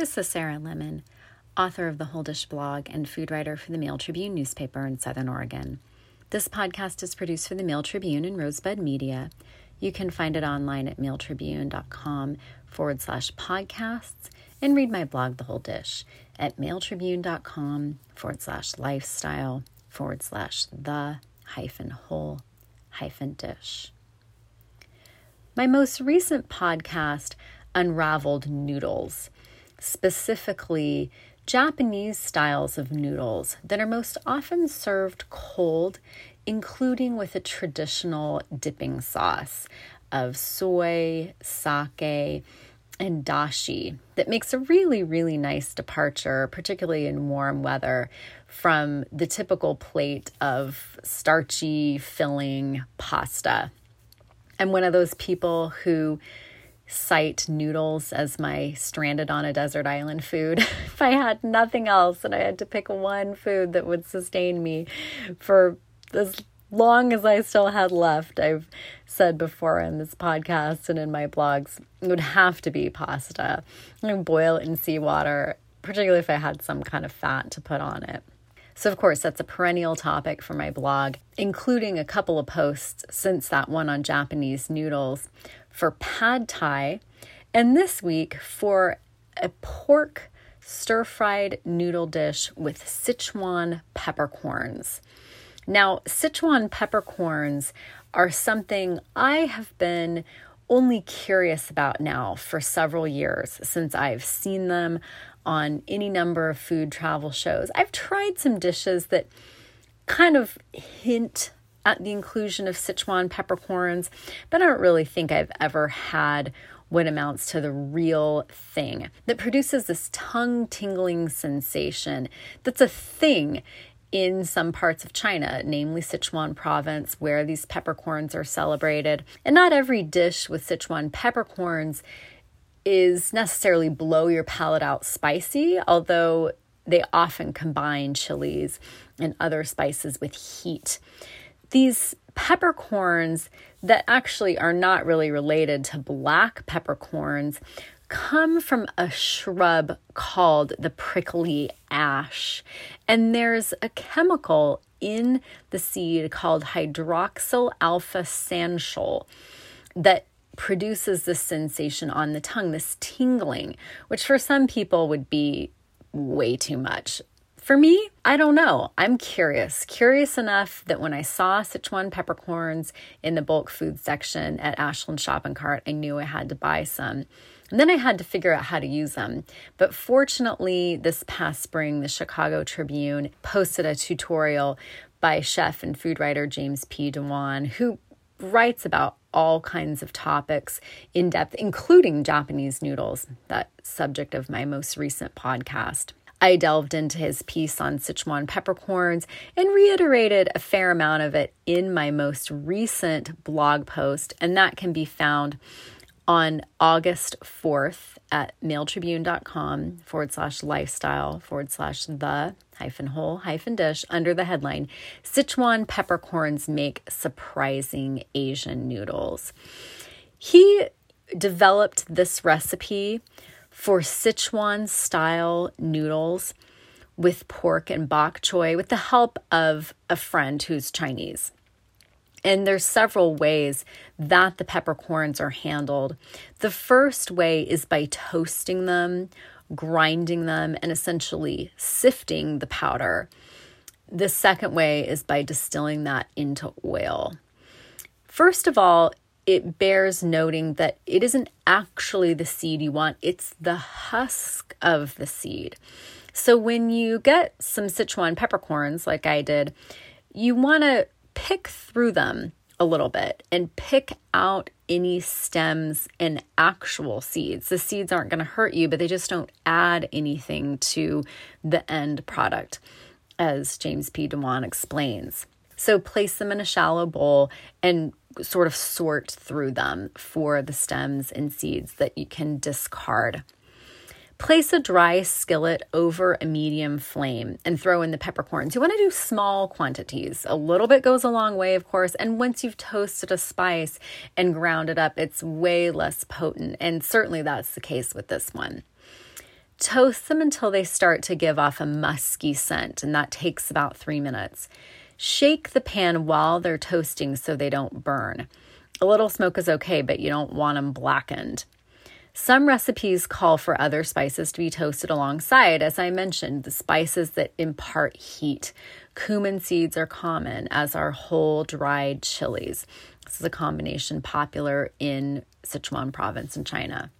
This is Sarah Lemon, author of the Whole Dish blog and food writer for the Mail Tribune newspaper in Southern Oregon. This podcast is produced for the Mail Tribune and Rosebud Media. You can find it online at mailtribune.com forward slash podcasts and read my blog, The Whole Dish, at mailtribune.com forward slash lifestyle forward slash the hyphen whole hyphen dish. My most recent podcast unraveled noodles specifically Japanese styles of noodles that are most often served cold, including with a traditional dipping sauce of soy, sake, and dashi that makes a really, really nice departure, particularly in warm weather, from the typical plate of starchy, filling pasta. I'm one of those people who cite noodles as my stranded on a desert island food. if I had nothing else and I had to pick one food that would sustain me for as long as I still had left, I've said before in this podcast and in my blogs, it would have to be pasta. I boil it in seawater, particularly if I had some kind of fat to put on it. So, of course, that's a perennial topic for my blog, including a couple of posts since that one on Japanese noodles for pad thai, and this week for a pork stir fried noodle dish with Sichuan peppercorns. Now, Sichuan peppercorns are something I have been only curious about now for several years since I've seen them on any number of food travel shows. I've tried some dishes that kind of hint at the inclusion of Sichuan peppercorns, but I don't really think I've ever had what amounts to the real thing that produces this tongue tingling sensation that's a thing in some parts of China, namely Sichuan province, where these peppercorns are celebrated. And not every dish with Sichuan peppercorns is necessarily blow your palate out spicy, although they often combine chilies and other spices with heat these peppercorns that actually are not really related to black peppercorns come from a shrub called the prickly ash. And there's a chemical in the seed called hydroxyl alpha sanshool that produces this sensation on the tongue, this tingling, which for some people would be way too much. For me, I don't know. I'm curious. Curious enough that when I saw Sichuan peppercorns in the bulk food section at Ashland Shop'n Kart, I knew I had to buy some. And then I had to figure out how to use them. But fortunately, this past spring, the Chicago Tribune posted a tutorial by chef and food writer James P. DeWan, who writes about all kinds of topics in depth, including Japanese noodles, that subject of my most recent podcast. I delved into his piece on Sichuan peppercorns and reiterated a fair amount of it in my most recent blog post, and that can be found on August 4th at mailtribune.com forward slash lifestyle forward slash the hyphen whole hyphen dish under the headline Sichuan peppercorns make surprising Asian noodles. He developed this recipe for Sichuan style noodles with pork and bok choy with the help of a friend who's Chinese. And there's several ways that the peppercorns are handled. The first way is by toasting them, grinding them, and essentially sifting the powder. The second way is by distilling that into oil. First of all, it bears noting that it isn't actually the seed you want, it's the husk of the seed. So when you get some Sichuan peppercorns, like I did, you want to pick through them a little bit and pick out any stems and actual seeds. The seeds aren't going to hurt you, but they just don't add anything to the end product, as James P. DeWan explains. So place them in a shallow bowl and sort of sort through them for the stems and seeds that you can discard. Place a dry skillet over a medium flame and throw in the peppercorns. You want to do small quantities. A little bit goes a long way, of course. And once you've toasted a spice and ground it up, it's way less potent. And certainly that's the case with this one. Toast them until they start to give off a musky scent, and that takes about three minutes. Shake the pan while they're toasting so they don't burn. A little smoke is okay, but you don't want them blackened. Some recipes call for other spices to be toasted alongside. As I mentioned, the spices that impart heat. Cumin seeds are common, as are whole dried chilies. This is a combination popular in Sichuan province in China.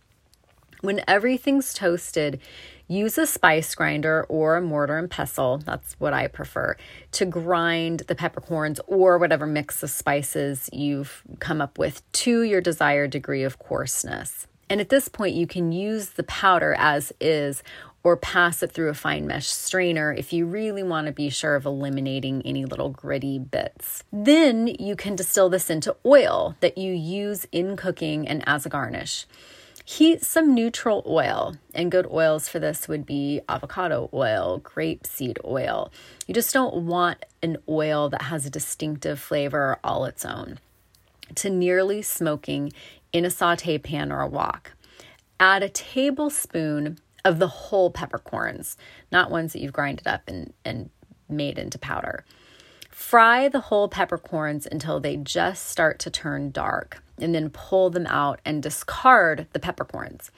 When everything's toasted, use a spice grinder or a mortar and pestle. That's what I prefer to grind the peppercorns or whatever mix of spices you've come up with to your desired degree of coarseness. And at this point, you can use the powder as is or pass it through a fine mesh strainer if you really want to be sure of eliminating any little gritty bits. Then you can distill this into oil that you use in cooking and as a garnish. Heat some neutral oil, and good oils for this would be avocado oil, grapeseed oil. You just don't want an oil that has a distinctive flavor all its own. To nearly smoking in a saute pan or a wok. Add a tablespoon of the whole peppercorns, not ones that you've grinded up and, and made into powder. Fry the whole peppercorns until they just start to turn dark, and then pull them out and discard the peppercorns.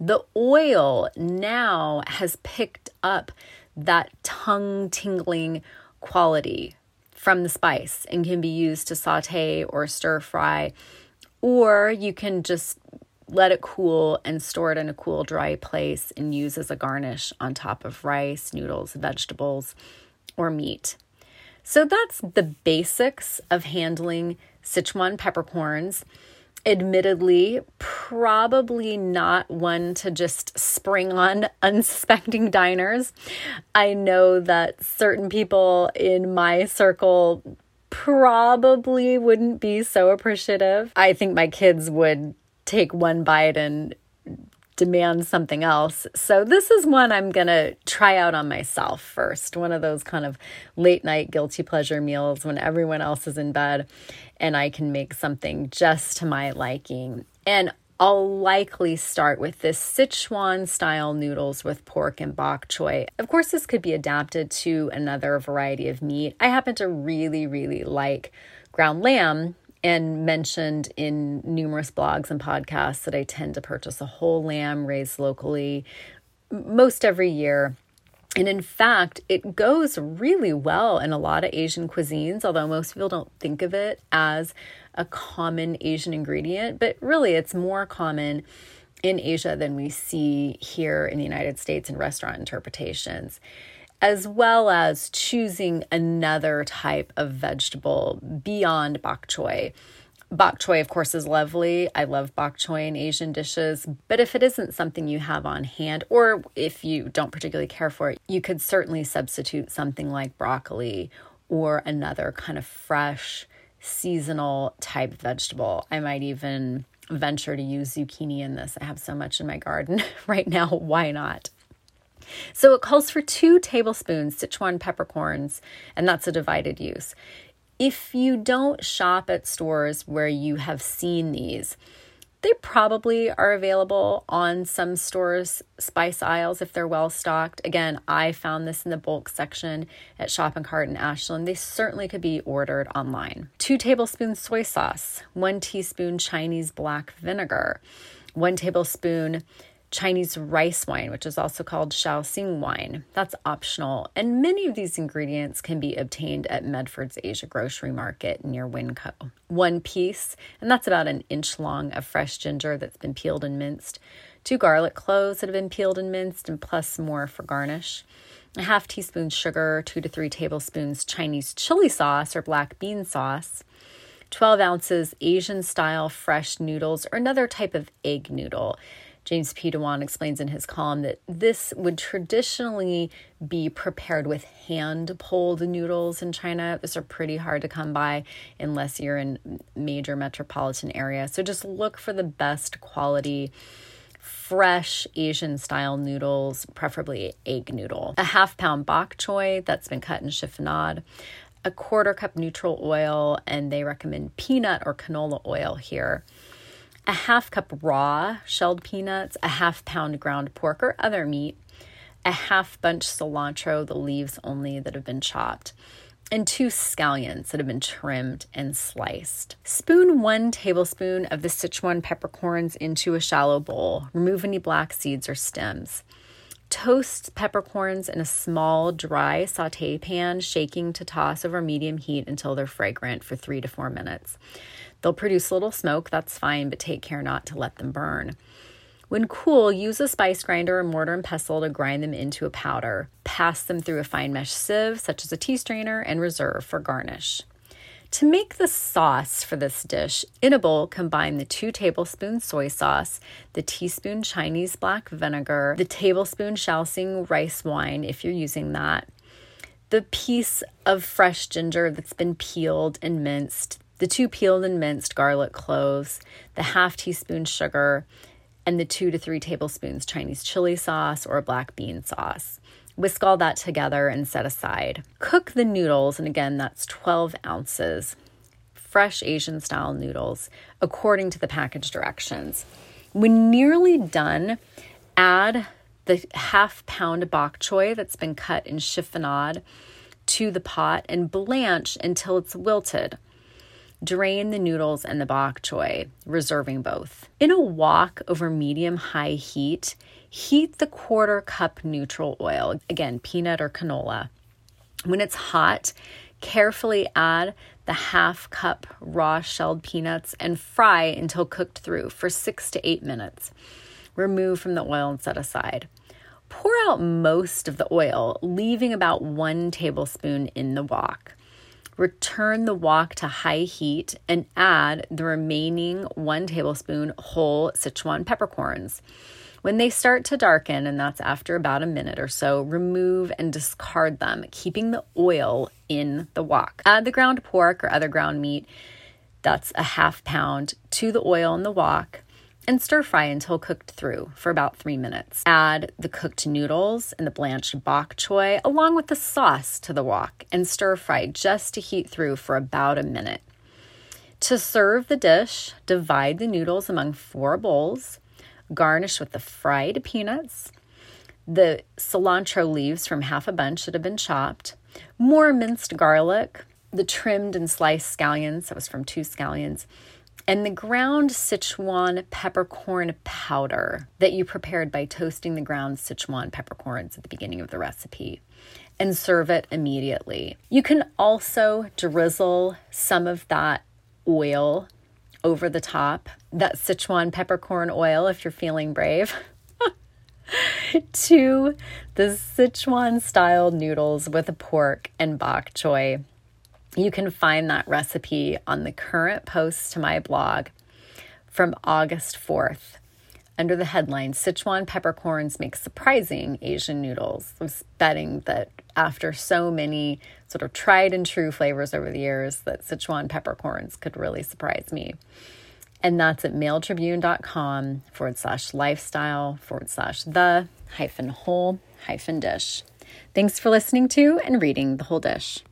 The oil now has picked up that tongue tingling quality from the spice and can be used to saute or stir fry, or you can just let it cool and store it in a cool, dry place and use as a garnish on top of rice, noodles, vegetables, or meat. So that's the basics of handling Sichuan peppercorns. Admittedly, probably not one to just spring on unsuspecting diners. I know that certain people in my circle probably wouldn't be so appreciative. I think my kids would take one bite and demand something else. So this is one I'm going to try out on myself first. One of those kind of late night guilty pleasure meals when everyone else is in bed and I can make something just to my liking. And I'll likely start with this Sichuan style noodles with pork and bok choy. Of course, this could be adapted to another variety of meat. I happen to really, really like ground lamb and mentioned in numerous blogs and podcasts that I tend to purchase a whole lamb raised locally most every year. And in fact, it goes really well in a lot of Asian cuisines, although most people don't think of it as a common Asian ingredient, but really it's more common in Asia than we see here in the United States in restaurant interpretations as well as choosing another type of vegetable beyond bok choy. Bok choy, of course, is lovely. I love bok choy in Asian dishes. But if it isn't something you have on hand, or if you don't particularly care for it, you could certainly substitute something like broccoli or another kind of fresh, seasonal type vegetable. I might even venture to use zucchini in this. I have so much in my garden right now. Why not? So it calls for two tablespoons Sichuan peppercorns, and that's a divided use. If you don't shop at stores where you have seen these, they probably are available on some stores' spice aisles if they're well stocked. Again, I found this in the bulk section at Shop'n Kart in Ashland. They certainly could be ordered online. Two tablespoons soy sauce, one teaspoon Chinese black vinegar, one tablespoon Chinese rice wine, which is also called Shaoxing wine. That's optional. And many of these ingredients can be obtained at Medford's Asia Grocery Market near WinCo. One piece, and that's about an inch long, of fresh ginger that's been peeled and minced. Two garlic cloves that have been peeled and minced, and plus more for garnish. A half teaspoon sugar, two to three tablespoons Chinese chili sauce or black bean sauce. 12 ounces Asian style fresh noodles or another type of egg noodle. James P. DeWan explains in his column that this would traditionally be prepared with hand pulled noodles in China. These are pretty hard to come by unless you're in major metropolitan area. So just look for the best quality fresh Asian style noodles, preferably egg noodle. A half pound bok choy that's been cut in chiffonade, a quarter cup neutral oil, and they recommend peanut or canola oil here a half cup raw shelled peanuts, a half pound ground pork or other meat, a half bunch cilantro, the leaves only that have been chopped, and two scallions that have been trimmed and sliced. Spoon one tablespoon of the Sichuan peppercorns into a shallow bowl. Remove any black seeds or stems. Toast peppercorns in a small, dry saute pan, shaking to toss over medium heat until they're fragrant for three to four minutes. They'll produce a little smoke, that's fine, but take care not to let them burn. When cool, use a spice grinder or mortar and pestle to grind them into a powder. Pass them through a fine mesh sieve, such as a tea strainer, and reserve for garnish. To make the sauce for this dish, in a bowl, combine the two tablespoons soy sauce, the teaspoon Chinese black vinegar, the tablespoon Shaoxing rice wine, if you're using that, the piece of fresh ginger that's been peeled and minced, the two peeled and minced garlic cloves, the half teaspoon sugar, and the two to three tablespoons Chinese chili sauce or black bean sauce. Whisk all that together and set aside. Cook the noodles, and again, that's 12 ounces, fresh Asian style noodles, according to the package directions. When nearly done, add the half pound bok choy that's been cut in chiffonade to the pot and blanch until it's wilted. Drain the noodles and the bok choy, reserving both. In a wok over medium high heat, heat the quarter cup neutral oil, again, peanut or canola. When it's hot, carefully add the half cup raw shelled peanuts and fry until cooked through for six to eight minutes. Remove from the oil and set aside. Pour out most of the oil, leaving about one tablespoon in the wok. Return the wok to high heat and add the remaining one tablespoon whole Sichuan peppercorns. When they start to darken, and that's after about a minute or so, remove and discard them, keeping the oil in the wok. Add the ground pork or other ground meat, that's a half pound, to the oil in the wok and stir fry until cooked through for about three minutes. Add the cooked noodles and the blanched bok choy along with the sauce to the wok and stir fry just to heat through for about a minute. To serve the dish, divide the noodles among four bowls, garnish with the fried peanuts, the cilantro leaves from half a bunch that have been chopped, more minced garlic, the trimmed and sliced scallions, that was from two scallions, and the ground Sichuan peppercorn powder that you prepared by toasting the ground Sichuan peppercorns at the beginning of the recipe and serve it immediately. You can also drizzle some of that oil over the top, that Sichuan peppercorn oil if you're feeling brave. to the Sichuan style noodles with pork and bok choy you can find that recipe on the current post to my blog from August 4th under the headline Sichuan peppercorns make surprising Asian noodles. I was betting that after so many sort of tried and true flavors over the years, that Sichuan peppercorns could really surprise me. And that's at mailtribune.com forward slash lifestyle forward slash the hyphen whole hyphen dish. Thanks for listening to and reading the whole dish.